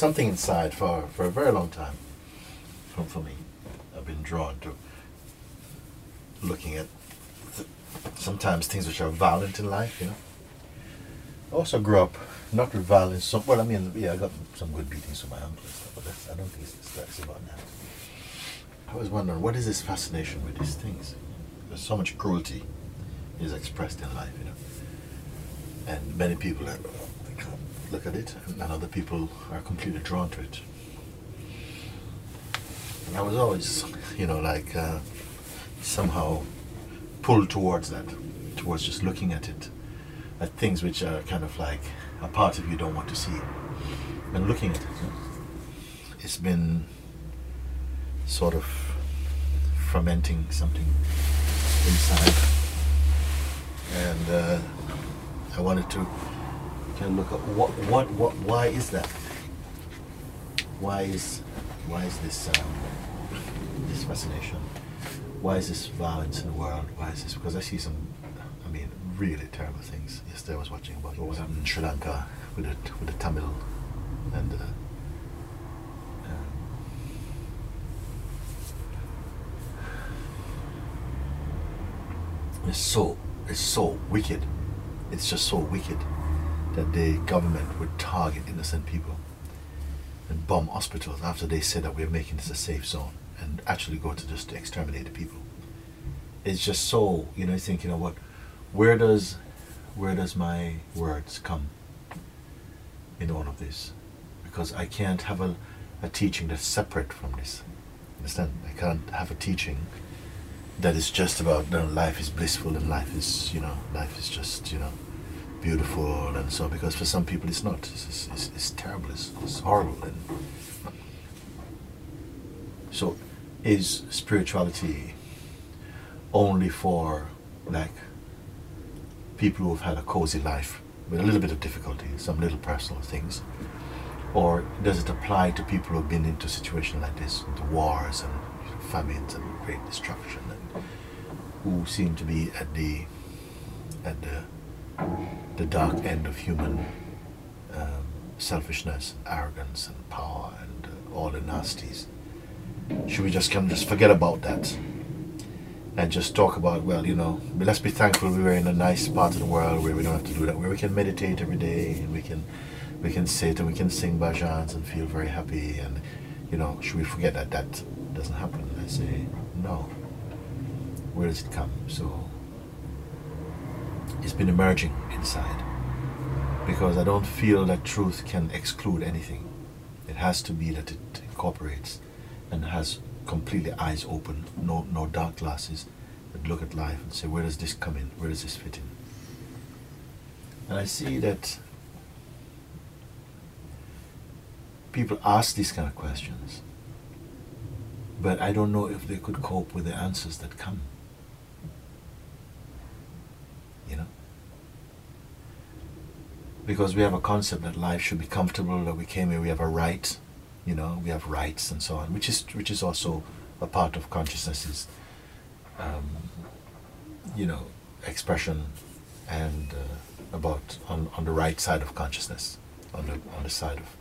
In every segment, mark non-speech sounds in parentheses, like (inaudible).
something inside for, for a very long time, for, for me, I've been drawn to looking at th- sometimes things which are violent in life, you know. I also grew up not with violence. So, well, I mean, yeah, I got some good beatings from my uncle and stuff, but that's, I don't think it's, that's about that. I was wondering, what is this fascination with these things? There's so much cruelty is expressed in life, you know. And many people are, look at it, and other people are completely drawn to it. And I was always, you know, like uh, somehow pulled towards that, towards just looking at it, at things which are kind of like a part of you don't want to see, and looking at it. You know. It's been sort of fermenting something inside, and uh, I wanted to of look at what, what, what, why is that? Why is, why is this, um, this fascination? Why is this violence in the world? Why is this? Because I see some, I mean, really terrible things. Yesterday I was watching about what was happening in Sri Lanka with the with the Tamil and. Uh, um, it's so it's so wicked. It's just so wicked that the government would target innocent people and bomb hospitals after they said that we're making this a safe zone and actually go to just exterminate the people. It's just so you know, you think, you know what, where does where does my words come in all of this? Because I can't have a, a teaching that's separate from this. Understand? I can't have a teaching that is just about you know, life is blissful and life is you know life is just you know beautiful and so because for some people it's not. It's, it's, it's, it's terrible. It's, it's horrible. And so is spirituality only for like people who have had a cozy life with a little bit of difficulty some little personal things? Or does it apply to people who've been into situations like this into wars and famines and great destruction and who seem to be at the at the the dark end of human um, selfishness, arrogance, and power, and uh, all the nasties. Should we just come, just forget about that, and just talk about, well, you know, let's be thankful we were in a nice part of the world where we don't have to do that, where we can meditate every day, and we can, we can sit and we can sing bhajans and feel very happy, and you know, should we forget that that doesn't happen? I say no. Where does it come? So it's been emerging inside because I don't feel that truth can exclude anything. It has to be that it incorporates and has completely eyes open, no no dark glasses, that look at life and say, where does this come in? Where does this fit in? And I see that people ask these kind of questions, but I don't know if they could cope with the answers that come. You know? Because we have a concept that life should be comfortable, that we came here, we have a right, you know, we have rights and so on, which is which is also a part of consciousness's, um, you know, expression and uh, about on, on the right side of consciousness, on the on the side of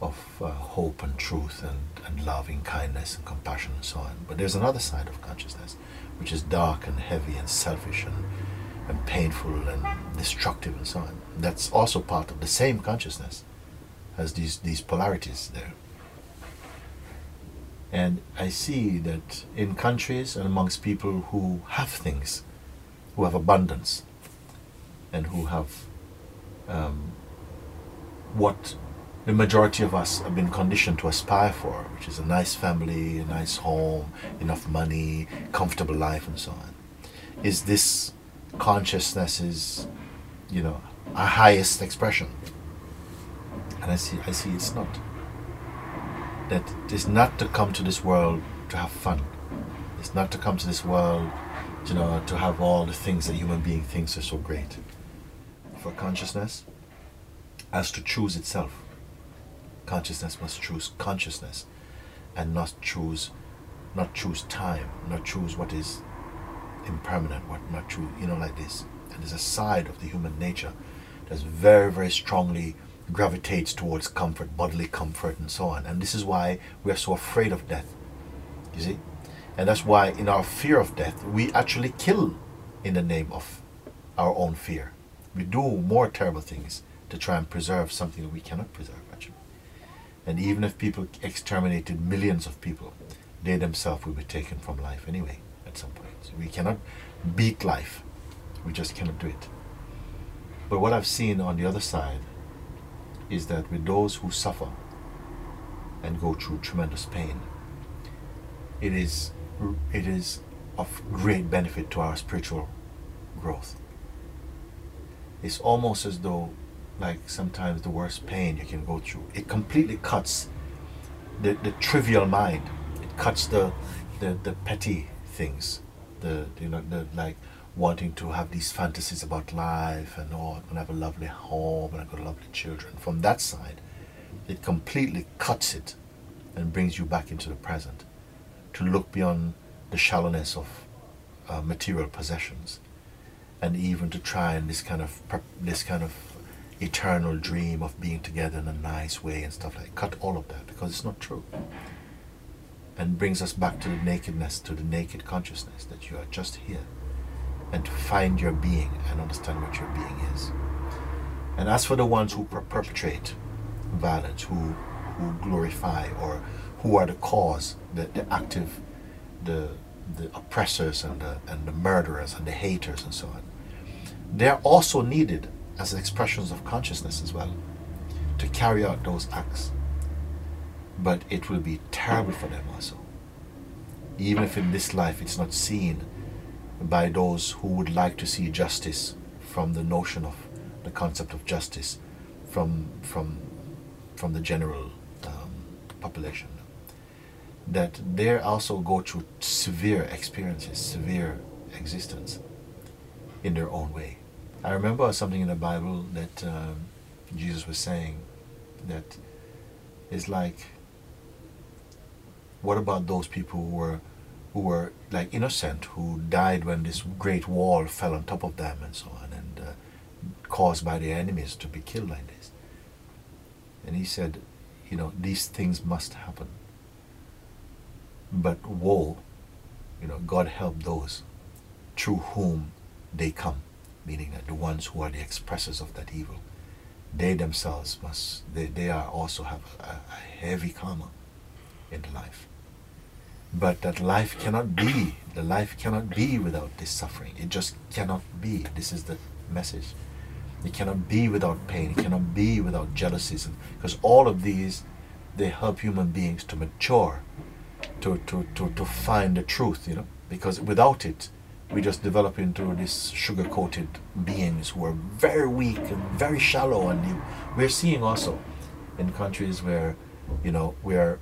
of uh, hope and truth and, and loving kindness and compassion and so on. But there's another side of consciousness, which is dark and heavy and selfish and, and painful and destructive and so on. That's also part of the same consciousness as these, these polarities there. And I see that in countries and amongst people who have things, who have abundance, and who have um, what the majority of us have been conditioned to aspire for, which is a nice family, a nice home, enough money, comfortable life, and so on. Is this consciousness's, you know, our highest expression? And I see, I see, it's not. That it's not to come to this world to have fun. It's not to come to this world, you know, to have all the things that human being thinks are so great. For consciousness, as to choose itself consciousness must choose consciousness and not choose not choose time not choose what is impermanent what not true, you know like this and there's a side of the human nature that's very very strongly gravitates towards comfort, bodily comfort, and so on. And this is why we are so afraid of death. You see? And that's why, in our fear of death, we actually kill in the name of our own fear. We do more terrible things to try and preserve something that we cannot preserve, actually. And even if people exterminated millions of people, they themselves will be taken from life anyway at some point. So we cannot beat life, we just cannot do it. But what I've seen on the other side is that with those who suffer and go through tremendous pain, it is it is of great benefit to our spiritual growth. It's almost as though like sometimes the worst pain you can go through. It completely cuts the, the trivial mind. It cuts the, the, the petty things. The you know the like wanting to have these fantasies about life and oh I'm gonna have a lovely home and I've got lovely children. From that side, it completely cuts it and brings you back into the present to look beyond the shallowness of uh, material possessions and even to try and this kind of this kind of eternal dream of being together in a nice way and stuff like that. cut all of that because it's not true and brings us back to the nakedness to the naked consciousness that you are just here and to find your being and understand what your being is and as for the ones who per- perpetrate violence who who glorify or who are the cause the, the active the the oppressors and the, and the murderers and the haters and so on they're also needed as expressions of consciousness as well to carry out those acts. But it will be terrible for them also. Even if in this life it's not seen by those who would like to see justice from the notion of the concept of justice from from from the general um, population that they also go through severe experiences severe existence in their own way I remember something in the Bible that um, Jesus was saying that is like, what about those people who were, who were like innocent, who died when this great wall fell on top of them and so on, and uh, caused by their enemies to be killed like this? And he said, you know, these things must happen. But woe, you know, God help those through whom they come meaning that the ones who are the expressors of that evil, they themselves must, they, they are also have a, a heavy karma in life. But that life cannot be, the life cannot be without this suffering. It just cannot be. This is the message. It cannot be without pain. It cannot be without jealousies. Because all of these, they help human beings to mature, to, to, to, to find the truth, you know. Because without it, we just develop into these sugar-coated beings who are very weak and very shallow and we're seeing also in countries where you know we're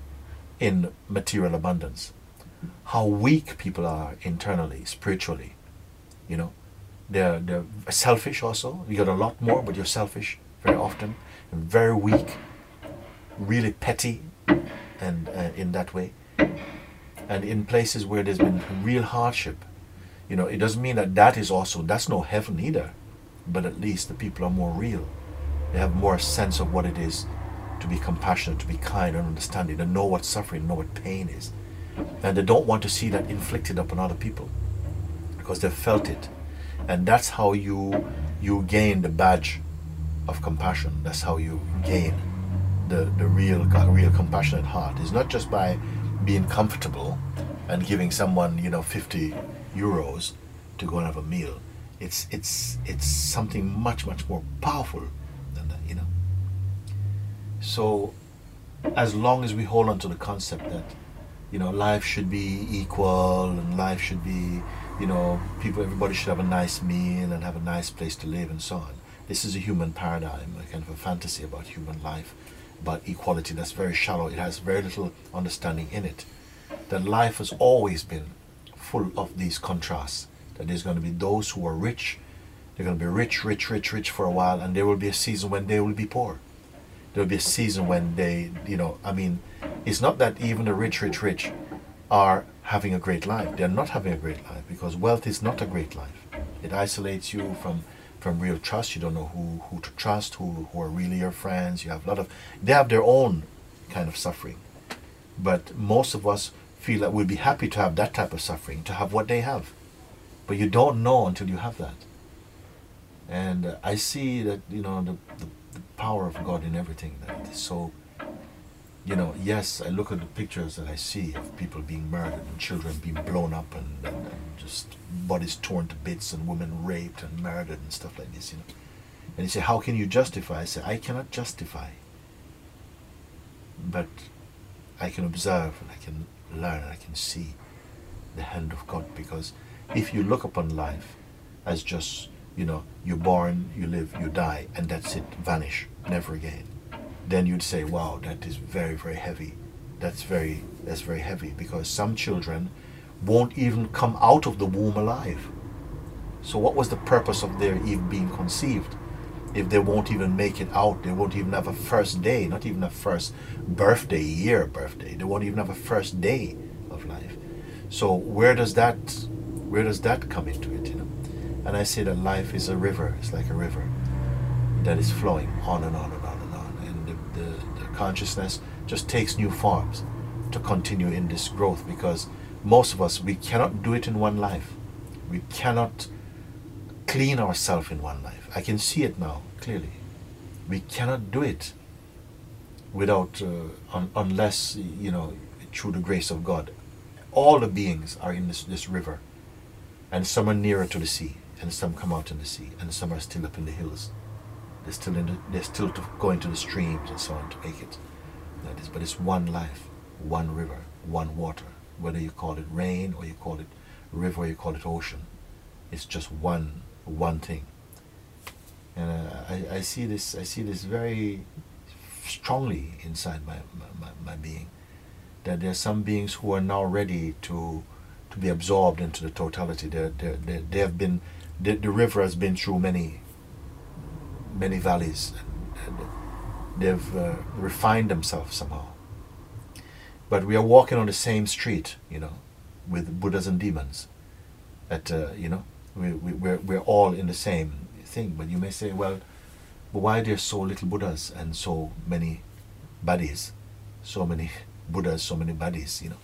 in material abundance how weak people are internally spiritually you know they're they're selfish also you got a lot more but you're selfish very often and very weak really petty and uh, in that way and in places where there's been real hardship you know, it doesn't mean that that is also, that's no heaven either. But at least the people are more real. They have more sense of what it is to be compassionate, to be kind and understanding, to know what suffering, know what pain is. And they don't want to see that inflicted upon other people because they've felt it. And that's how you you gain the badge of compassion. That's how you gain the, the real real compassionate heart. It's not just by being comfortable and giving someone, you know, 50 euros to go and have a meal. It's it's it's something much much more powerful than that, you know. So, as long as we hold on to the concept that, you know, life should be equal and life should be, you know, people, everybody should have a nice meal and have a nice place to live and so on. This is a human paradigm, a kind of a fantasy about human life, about equality that's very shallow. It has very little understanding in it. That life has always been full of these contrasts. That there's going to be those who are rich, they're going to be rich, rich, rich, rich for a while, and there will be a season when they will be poor. There will be a season when they, you know, I mean, it's not that even the rich, rich, rich are having a great life. They're not having a great life because wealth is not a great life. It isolates you from from real trust. You don't know who, who to trust, who, who are really your friends. You have a lot of, they have their own kind of suffering. But most of us feel that we'd be happy to have that type of suffering, to have what they have. But you don't know until you have that. And I see that, you know, the, the power of God in everything. That is so, you know, yes, I look at the pictures that I see of people being murdered and children being blown up and, and, and just bodies torn to bits and women raped and murdered and stuff like this, you know. And you say, how can you justify? I say, I cannot justify. But I can observe and I can learn and I can see the hand of God because if you look upon life as just, you know, you're born, you live, you die, and that's it, vanish, never again, then you'd say, wow, that is very, very heavy. That's very, that's very heavy because some children won't even come out of the womb alive. So what was the purpose of their even being conceived? If they won't even make it out, they won't even have a first day, not even a first birthday, year birthday. They won't even have a first day of life. So where does that where does that come into it, you know? And I say that life is a river, it's like a river that is flowing on and on and on and on. And the, the, the consciousness just takes new forms to continue in this growth because most of us we cannot do it in one life. We cannot clean ourselves in one life. I can see it now clearly. We cannot do it without, uh, un- unless you know, through the grace of God. All the beings are in this, this river, and some are nearer to the sea, and some come out in the sea, and some are still up in the hills. They're still the, they're still to going to the streams and so on to make it. That is, but it's one life, one river, one water. Whether you call it rain or you call it river or you call it ocean, it's just one one thing. And uh, I, I see this I see this very strongly inside my, my, my being that there are some beings who are now ready to to be absorbed into the totality. They're, they're, they they have been the, the river has been through many many valleys and, they've uh, refined themselves somehow. But we are walking on the same street, you know, with Buddhas and demons. That uh, you know, we, we, we're, we're all in the same thing. But you may say, well, but why there's so little Buddhas and so many bodies? So many (laughs) Buddhas, so many bodies, you know.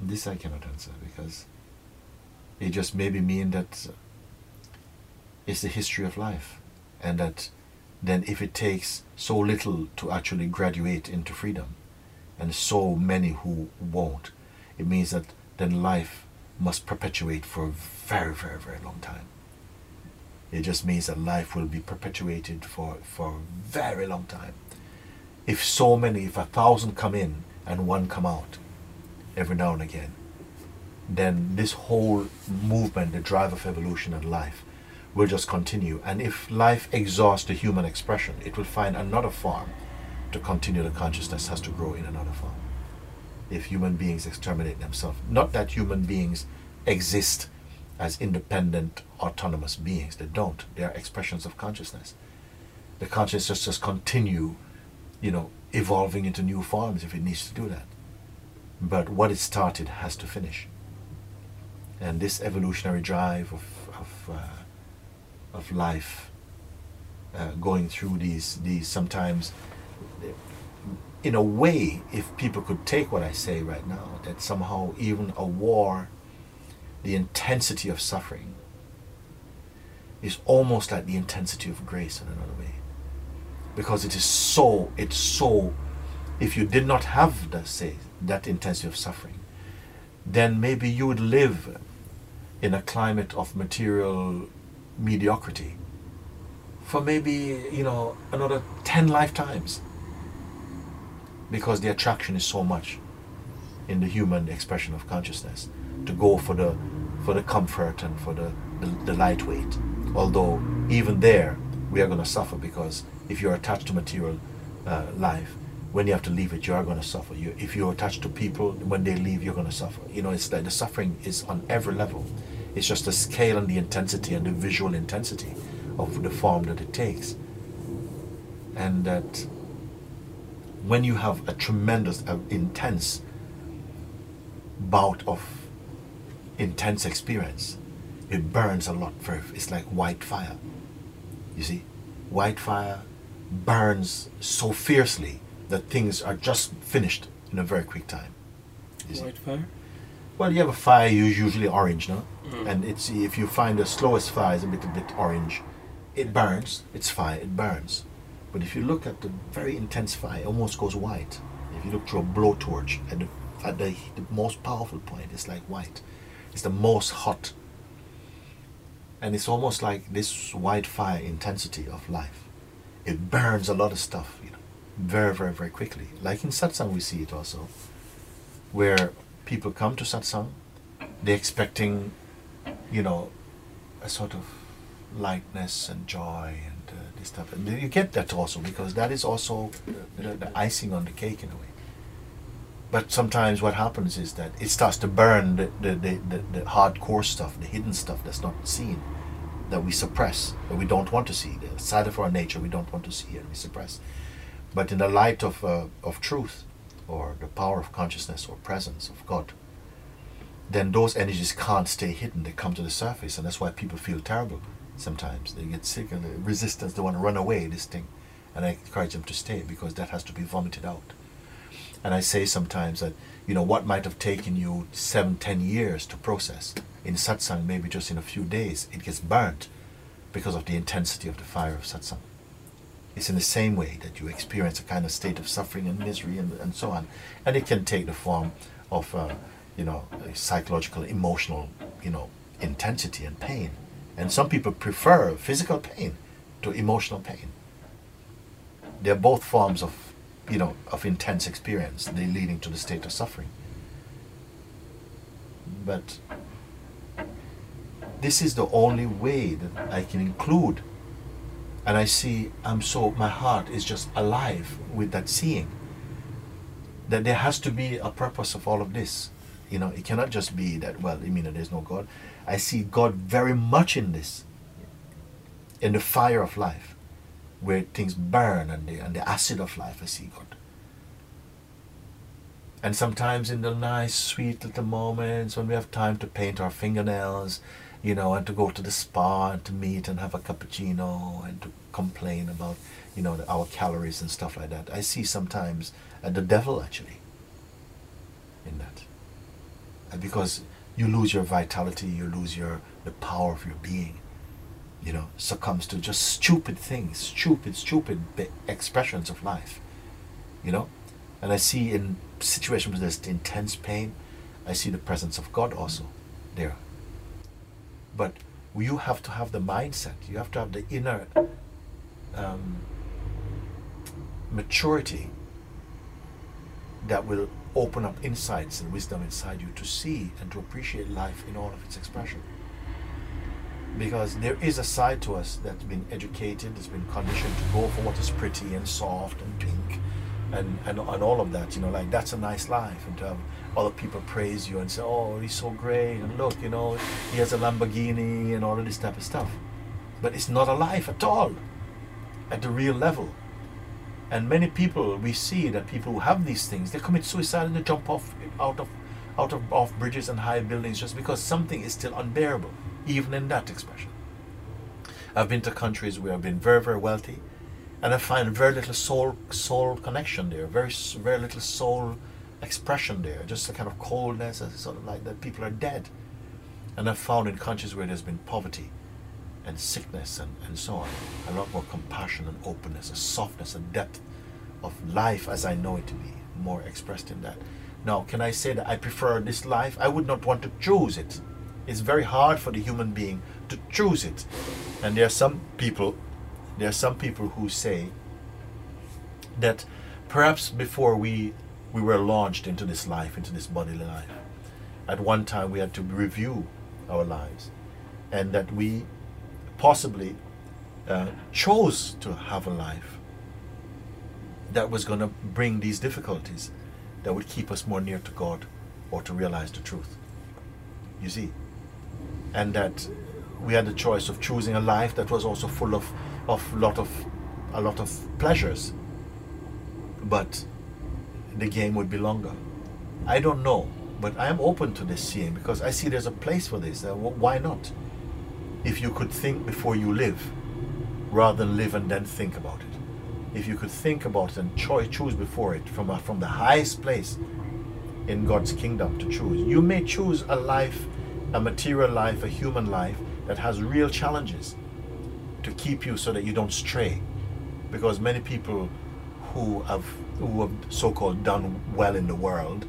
This I cannot answer because it just maybe mean that it's the history of life and that then if it takes so little to actually graduate into freedom and so many who won't, it means that then life must perpetuate for a very, very, very long time. It just means that life will be perpetuated for, for a very long time. If so many, if a thousand come in and one come out every now and again, then this whole movement, the drive of evolution and life, will just continue. And if life exhausts the human expression, it will find another form to continue the consciousness has to grow in another form. If human beings exterminate themselves, not that human beings exist as independent, autonomous beings. They don't. They are expressions of consciousness. The consciousness just continue, you know, evolving into new forms if it needs to do that. But what it started has to finish. And this evolutionary drive of, of, uh, of life, uh, going through these, these sometimes, in a way, if people could take what I say right now, that somehow even a war the intensity of suffering is almost like the intensity of grace in another way. Because it is so, it's so, if you did not have that, say, that intensity of suffering, then maybe you would live in a climate of material mediocrity for maybe, you know, another 10 lifetimes. Because the attraction is so much in the human expression of consciousness to go for the for the comfort and for the, the, the lightweight. Although even there we are going to suffer because if you're attached to material uh, life, when you have to leave it, you are going to suffer. You, if you're attached to people, when they leave, you're going to suffer. You know, it's like the suffering is on every level. It's just the scale and the intensity and the visual intensity of the form that it takes. And that when you have a tremendous, uh, intense bout of intense experience, it burns a lot. Very, it's like white fire. You see, white fire burns so fiercely that things are just finished in a very quick time. White fire. Well, you have a fire usually orange, no? Mm. And it's if you find the slowest fire is a bit a bit orange, it burns. It's fire. It burns. But if you look at the very intense fire, it almost goes white. If you look through a blowtorch at the, at the, the most powerful point, it's like white. It's the most hot. And it's almost like this white fire intensity of life. It burns a lot of stuff, you know, very, very, very quickly. Like in satsang, we see it also, where people come to satsang, they're expecting, you know, a sort of lightness and joy and uh, this stuff. And you get that also because that is also the, the, the icing on the cake in a way. But sometimes what happens is that it starts to burn the, the, the, the, hardcore stuff, the hidden stuff that's not seen, that we suppress, that we don't want to see. The side of our nature we don't want to see and we suppress. But in the light of, uh, of truth, or the power of consciousness or presence of God, then those energies can't stay hidden. They come to the surface, and that's why people feel terrible sometimes. They get sick and the resistance, they want to run away, this thing. And I encourage them to stay because that has to be vomited out. And I say sometimes that, you know, what might have taken you seven, ten years to process, in satsang, maybe just in a few days, it gets burnt because of the intensity of the fire of satsang. It's in the same way that you experience a kind of state of suffering and misery and, and so on. And it can take the form of, uh, you know, psychological, emotional, you know, intensity and pain. And some people prefer physical pain to emotional pain. They're both forms of, you know, of intense experience, they leading to the state of suffering. But this is the only way that I can include and I see I'm so my heart is just alive with that seeing that there has to be a purpose of all of this. You know, it cannot just be that well, you mean there's no God. I see God very much in this, in the fire of life, where things burn and the and the acid of life. I see God. And sometimes in the nice, sweet little moments when we have time to paint our fingernails, you know, and to go to the spa and to meet and have a cappuccino and to complain about, you know, our calories and stuff like that. I see sometimes uh, the devil actually in that. Because you lose your vitality, you lose your the power of your being, you know, succumbs to just stupid things, stupid, stupid expressions of life, you know. And I see in situations where there's intense pain, I see the presence of God also there. But you have to have the mindset, you have to have the inner um, maturity that will open up insights and wisdom inside you to see and to appreciate life in all of its expression. Because there is a side to us that's been educated, that's been conditioned to go for what is pretty and soft and pink and, and, and all of that, you know, like that's a nice life. And to have other people praise you and say, oh, he's so great, and look, you know, he has a Lamborghini and all of this type of stuff. But it's not a life at all at the real level. And many people, we see that people who have these things, they commit suicide and they jump off out of out of off bridges and high buildings just because something is still unbearable, even in that expression. I've been to countries where I've been very, very wealthy, and I find very little soul soul connection there, very very little soul expression there, just a kind of coldness, and sort of like that people are dead. And I've found in countries where there's been poverty, and sickness and, and so on. A lot more compassion and openness, a softness and depth of life as I know it to be, more expressed in that. Now, can I say that I prefer this life? I would not want to choose it. It's very hard for the human being to choose it. And there are some people, there are some people who say that perhaps before we we were launched into this life, into this bodily life, at one time we had to review our lives, and that we possibly uh, chose to have a life that was going to bring these difficulties that would keep us more near to God or to realize the truth. You see? And that we had the choice of choosing a life that was also full of, of lot of a lot of pleasures. But the game would be longer. I don't know, but I am open to this seeing because I see there's a place for this. Uh, why not? if you could think before you live, rather than live and then think about it. If you could think about it and choose, choose before it from, a, from the highest place in God's kingdom to choose, you may choose a life, a material life, a human life that has real challenges to keep you so that you don't stray. Because many people who have who have so-called done well in the world,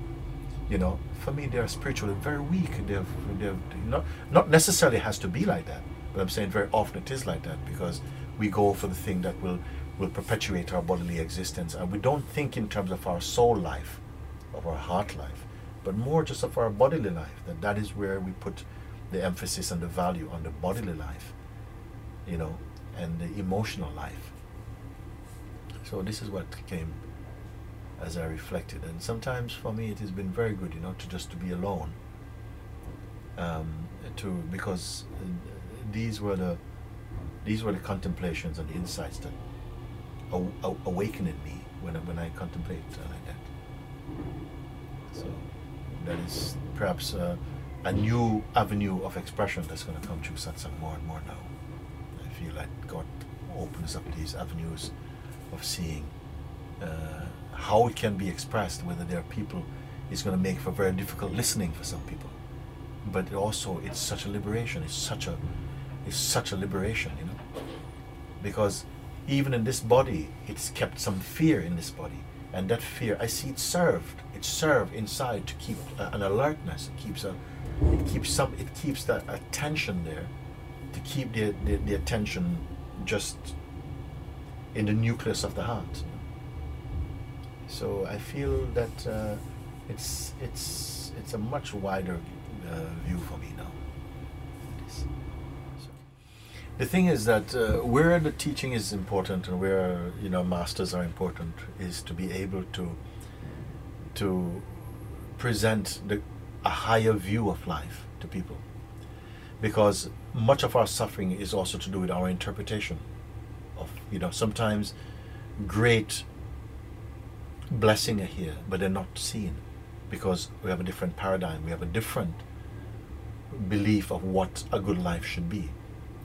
you know, for me they're spiritually very weak. They've, they've not not necessarily has to be like that, but I'm saying very often it is like that because we go for the thing that will will perpetuate our bodily existence, and we don't think in terms of our soul life, of our heart life, but more just of our bodily life. That that is where we put the emphasis and the value on the bodily life, you know, and the emotional life. So this is what came as I reflected, and sometimes for me it has been very good, you know, to just to be alone. Um, to because uh, these were the these were the contemplations and the insights that aw- aw- awaken in me when I, when I contemplate like that. So that is perhaps a new avenue of expression that's going to come through satsang more and more now. Like God opens up these avenues of seeing uh, how it can be expressed, whether there are people, it's going to make for very difficult listening for some people. But it also, it's such a liberation. It's such a, it's such a liberation, you know, because even in this body, it's kept some fear in this body, and that fear, I see it served. It's served inside to keep uh, an alertness. It keeps a, it keeps some, it keeps that attention there, to keep the, the, the attention just in the nucleus of the heart. So I feel that uh, it's it's it's a much wider uh, view for me now. So, the thing is that uh, where the teaching is important and where you know masters are important is to be able to to present the, a higher view of life to people, because much of our suffering is also to do with our interpretation of you know sometimes great blessing are here, but they're not seen because we have a different paradigm. We have a different belief of what a good life should be,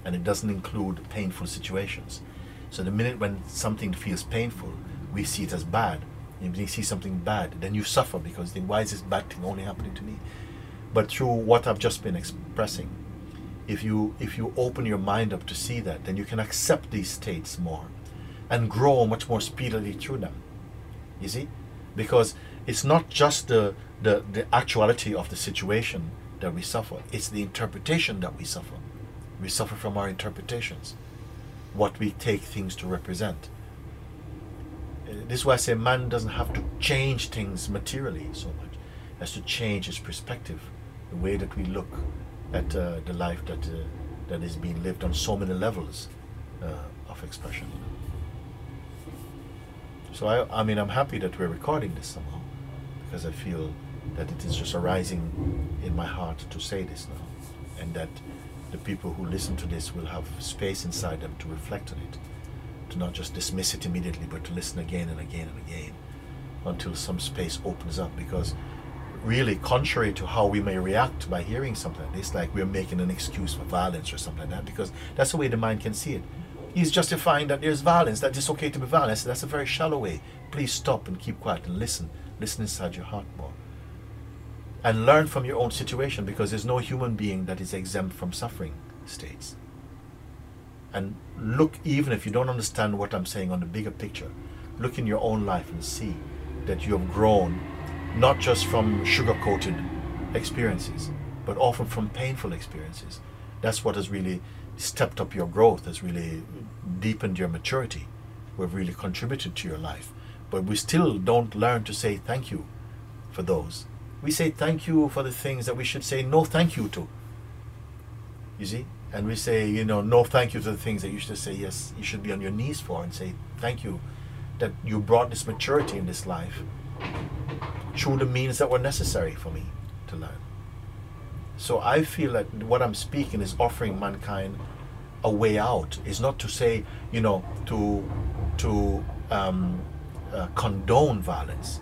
and it doesn't include painful situations. So the minute when something feels painful, we see it as bad. If you see something bad, then you suffer because then why is this bad thing only happening to me? But through what I've just been expressing, if you if you open your mind up to see that, then you can accept these states more and grow much more speedily through them. You see? Because it's not just the, the, the actuality of the situation that we suffer, it's the interpretation that we suffer. We suffer from our interpretations, what we take things to represent. Uh, This is why I say man doesn't have to change things materially so much as to change his perspective, the way that we look at uh, the life that, uh, that is being lived on so many levels uh, of expression. So I, I mean, I'm happy that we're recording this somehow, because I feel that it is just arising in my heart to say this now, and that the people who listen to this will have space inside them to reflect on it, to not just dismiss it immediately, but to listen again and again and again, until some space opens up. Because really, contrary to how we may react by hearing something like this, like we're making an excuse for violence or something like that, because that's the way the mind can see it he's justifying that there's violence, that it's okay to be violent. That's a very shallow way. Please stop and keep quiet and listen. Listen inside your heart more. And learn from your own situation because there's no human being that is exempt from suffering states. And look, even if you don't understand what I'm saying on the bigger picture, look in your own life and see that you have grown not just from sugar coated experiences, but often from painful experiences. That's what has really stepped up your growth, has really deepened your maturity, have really contributed to your life. But we still don't learn to say thank you for those. We say thank you for the things that we should say no thank you to. You see? And we say, you know, no thank you to the things that you should say yes, you should be on your knees for and say thank you that you brought this maturity in this life through the means that were necessary for me to learn. So I feel that what I'm speaking is offering mankind a way out. Is not to say, you know, to to um, uh, condone violence,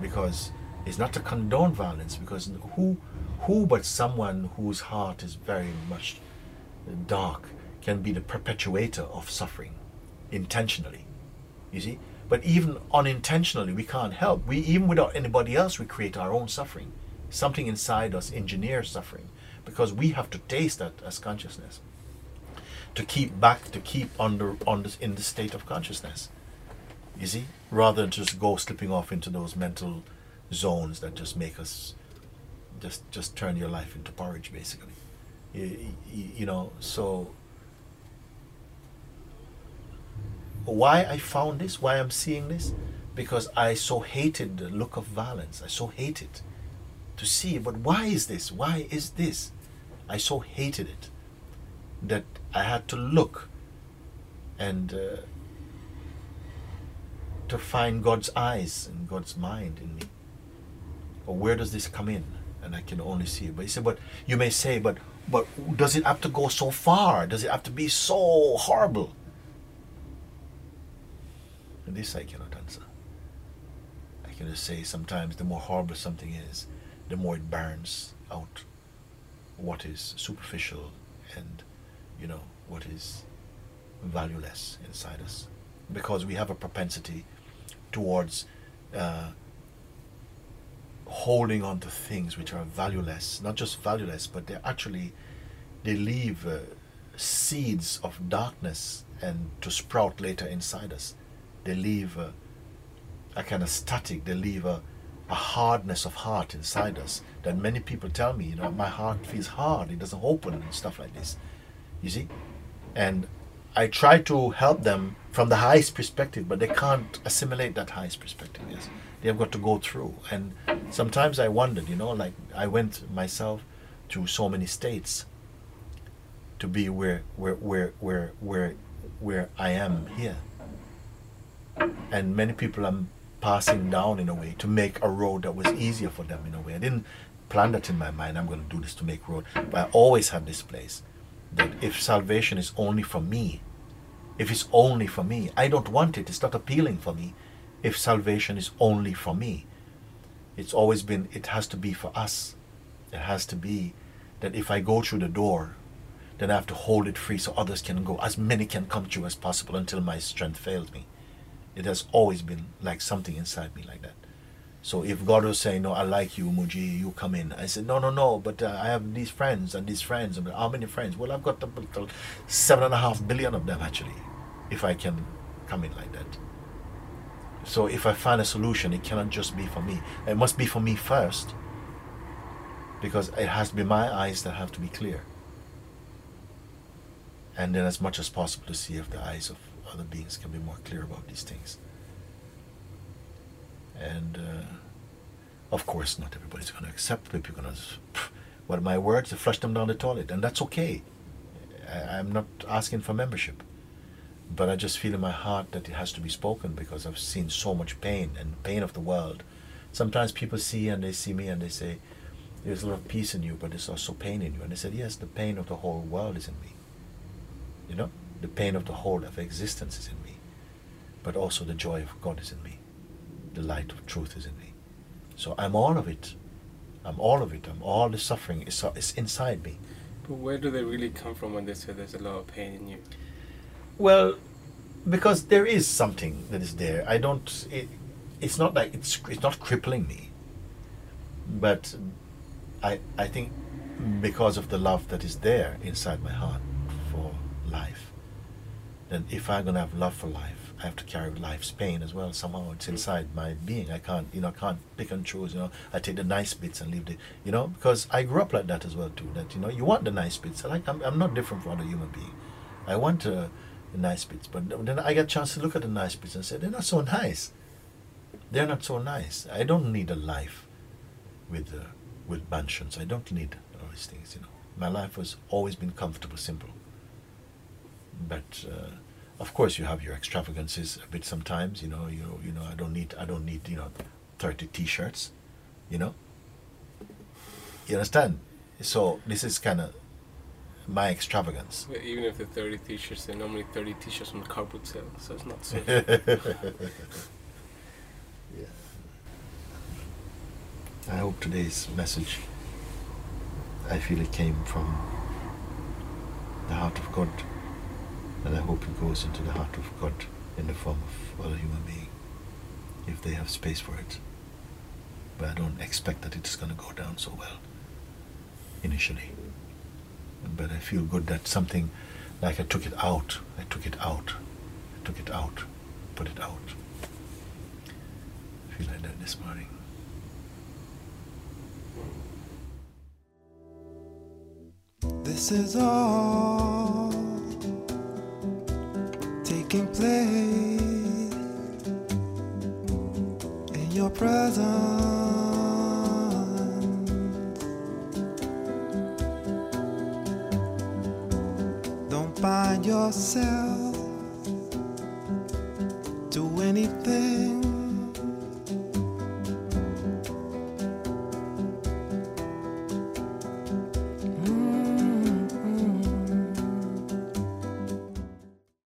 because it's not to condone violence. Because who who but someone whose heart is very much dark, can be the perpetuator of suffering intentionally. You see? But even unintentionally, we can't help. We even without anybody else, we create our own suffering. Something inside us engineers suffering because we have to taste that as consciousness to keep back, to keep under on this, in the state of consciousness. You see, rather than just go slipping off into those mental zones that just make us just just turn your life into porridge, basically. You, you, you know, so why I found this, why I'm seeing this, because I so hated the look of violence. I so hated to see, but why is this? Why is this? I so hated it that I had to look and uh, to find God's eyes and God's mind in me. Or where does this come in? And I can only see it. But he said, but you may say, but but does it have to go so far? Does it have to be so horrible? This I cannot answer. I can just say sometimes the more horrible something is, the more it burns out what is superficial and, you know, what is valueless inside us. Because we have a propensity towards uh, holding on to things which are valueless, not just valueless, but they actually they leave uh, seeds of darkness and to sprout later inside us. They leave uh, a kind of static. They leave a, a hardness of heart inside us that many people tell me, you know, my heart feels hard. It doesn't open and stuff like this. You see, and I try to help them from the highest perspective, but they can't assimilate that highest perspective. Yes, they have got to go through. And sometimes I wondered, you know, like I went myself to so many states to be where where where where where where I am here. And many people I'm passing down in a way to make a road that was easier for them in a way. I didn't plan that in my mind. I'm going to do this to make road, but I always had this place that if salvation is only for me, if it's only for me, I don't want it. It's not appealing for me. If salvation is only for me, it's always been, it has to be for us. It has to be that if I go through the door, then I have to hold it free so others can go, as many can come through as possible until my strength fails me. It has always been like something inside me like that. So if God was saying, "No, I like you, Mooji, you come in," I said, "No, no, no, but uh, I have these friends and these friends. And how many friends? Well, I've got seven and a half billion of them actually, if I can come in like that. So if I find a solution, it cannot just be for me. It must be for me first, because it has to be my eyes that have to be clear, and then as much as possible to see if the eyes of other beings can be more clear about these things. And uh, of course, not everybody's going to accept People are going to, what my words, To flush them down the toilet, and that's okay. I, I'm not asking for membership, but I just feel in my heart that it has to be spoken because I've seen so much pain and pain of the world. Sometimes people see and they see me and they say, "There's a lot of peace in you, but there's also pain in you." And I said, "Yes, the pain of the whole world is in me. You know, the pain of the whole of existence is in me, but also the joy of God is in me." the light of truth is in me. So I'm all of it. I'm all of it. I'm all the suffering is, is inside me. But where do they really come from when they say there's a lot of pain in you? Well, because there is something that is there. I don't. It, it's not like it's it's not crippling me. But I I think because of the love that is there inside my heart for life, then if I'm gonna have love for life, I have to carry life's pain as well. Somehow it's inside my being. I can't, you know, I can't pick and choose. You know, I take the nice bits and leave the, you know, because I grew up like that as well too. That you know, you want the nice bits. Like I'm, I'm not different from other human being. I want uh, the nice bits, but then I get a chance to look at the nice bits and say they're not so nice. They're not so nice. I don't need a life with uh, with mansions. I don't need all these things. You know, my life has always been comfortable, simple. But uh, of course you have your extravagances a bit sometimes you know you know, you know I don't need I don't need you know 30 t-shirts you know? You understand? So this is kind of my extravagance. Even if the 30 t-shirts they're normally 30 t-shirts from the cardboard sale so it's not so (laughs) yeah. I hope today's message I feel it came from the heart of God. And I hope it goes into the heart of God in the form of other human being, if they have space for it. But I don't expect that it's going to go down so well initially. But I feel good that something like I took it out, I took it out, I took it out, put it out. I feel like that this morning. This is all taking place in your presence. Don't bind yourself to anything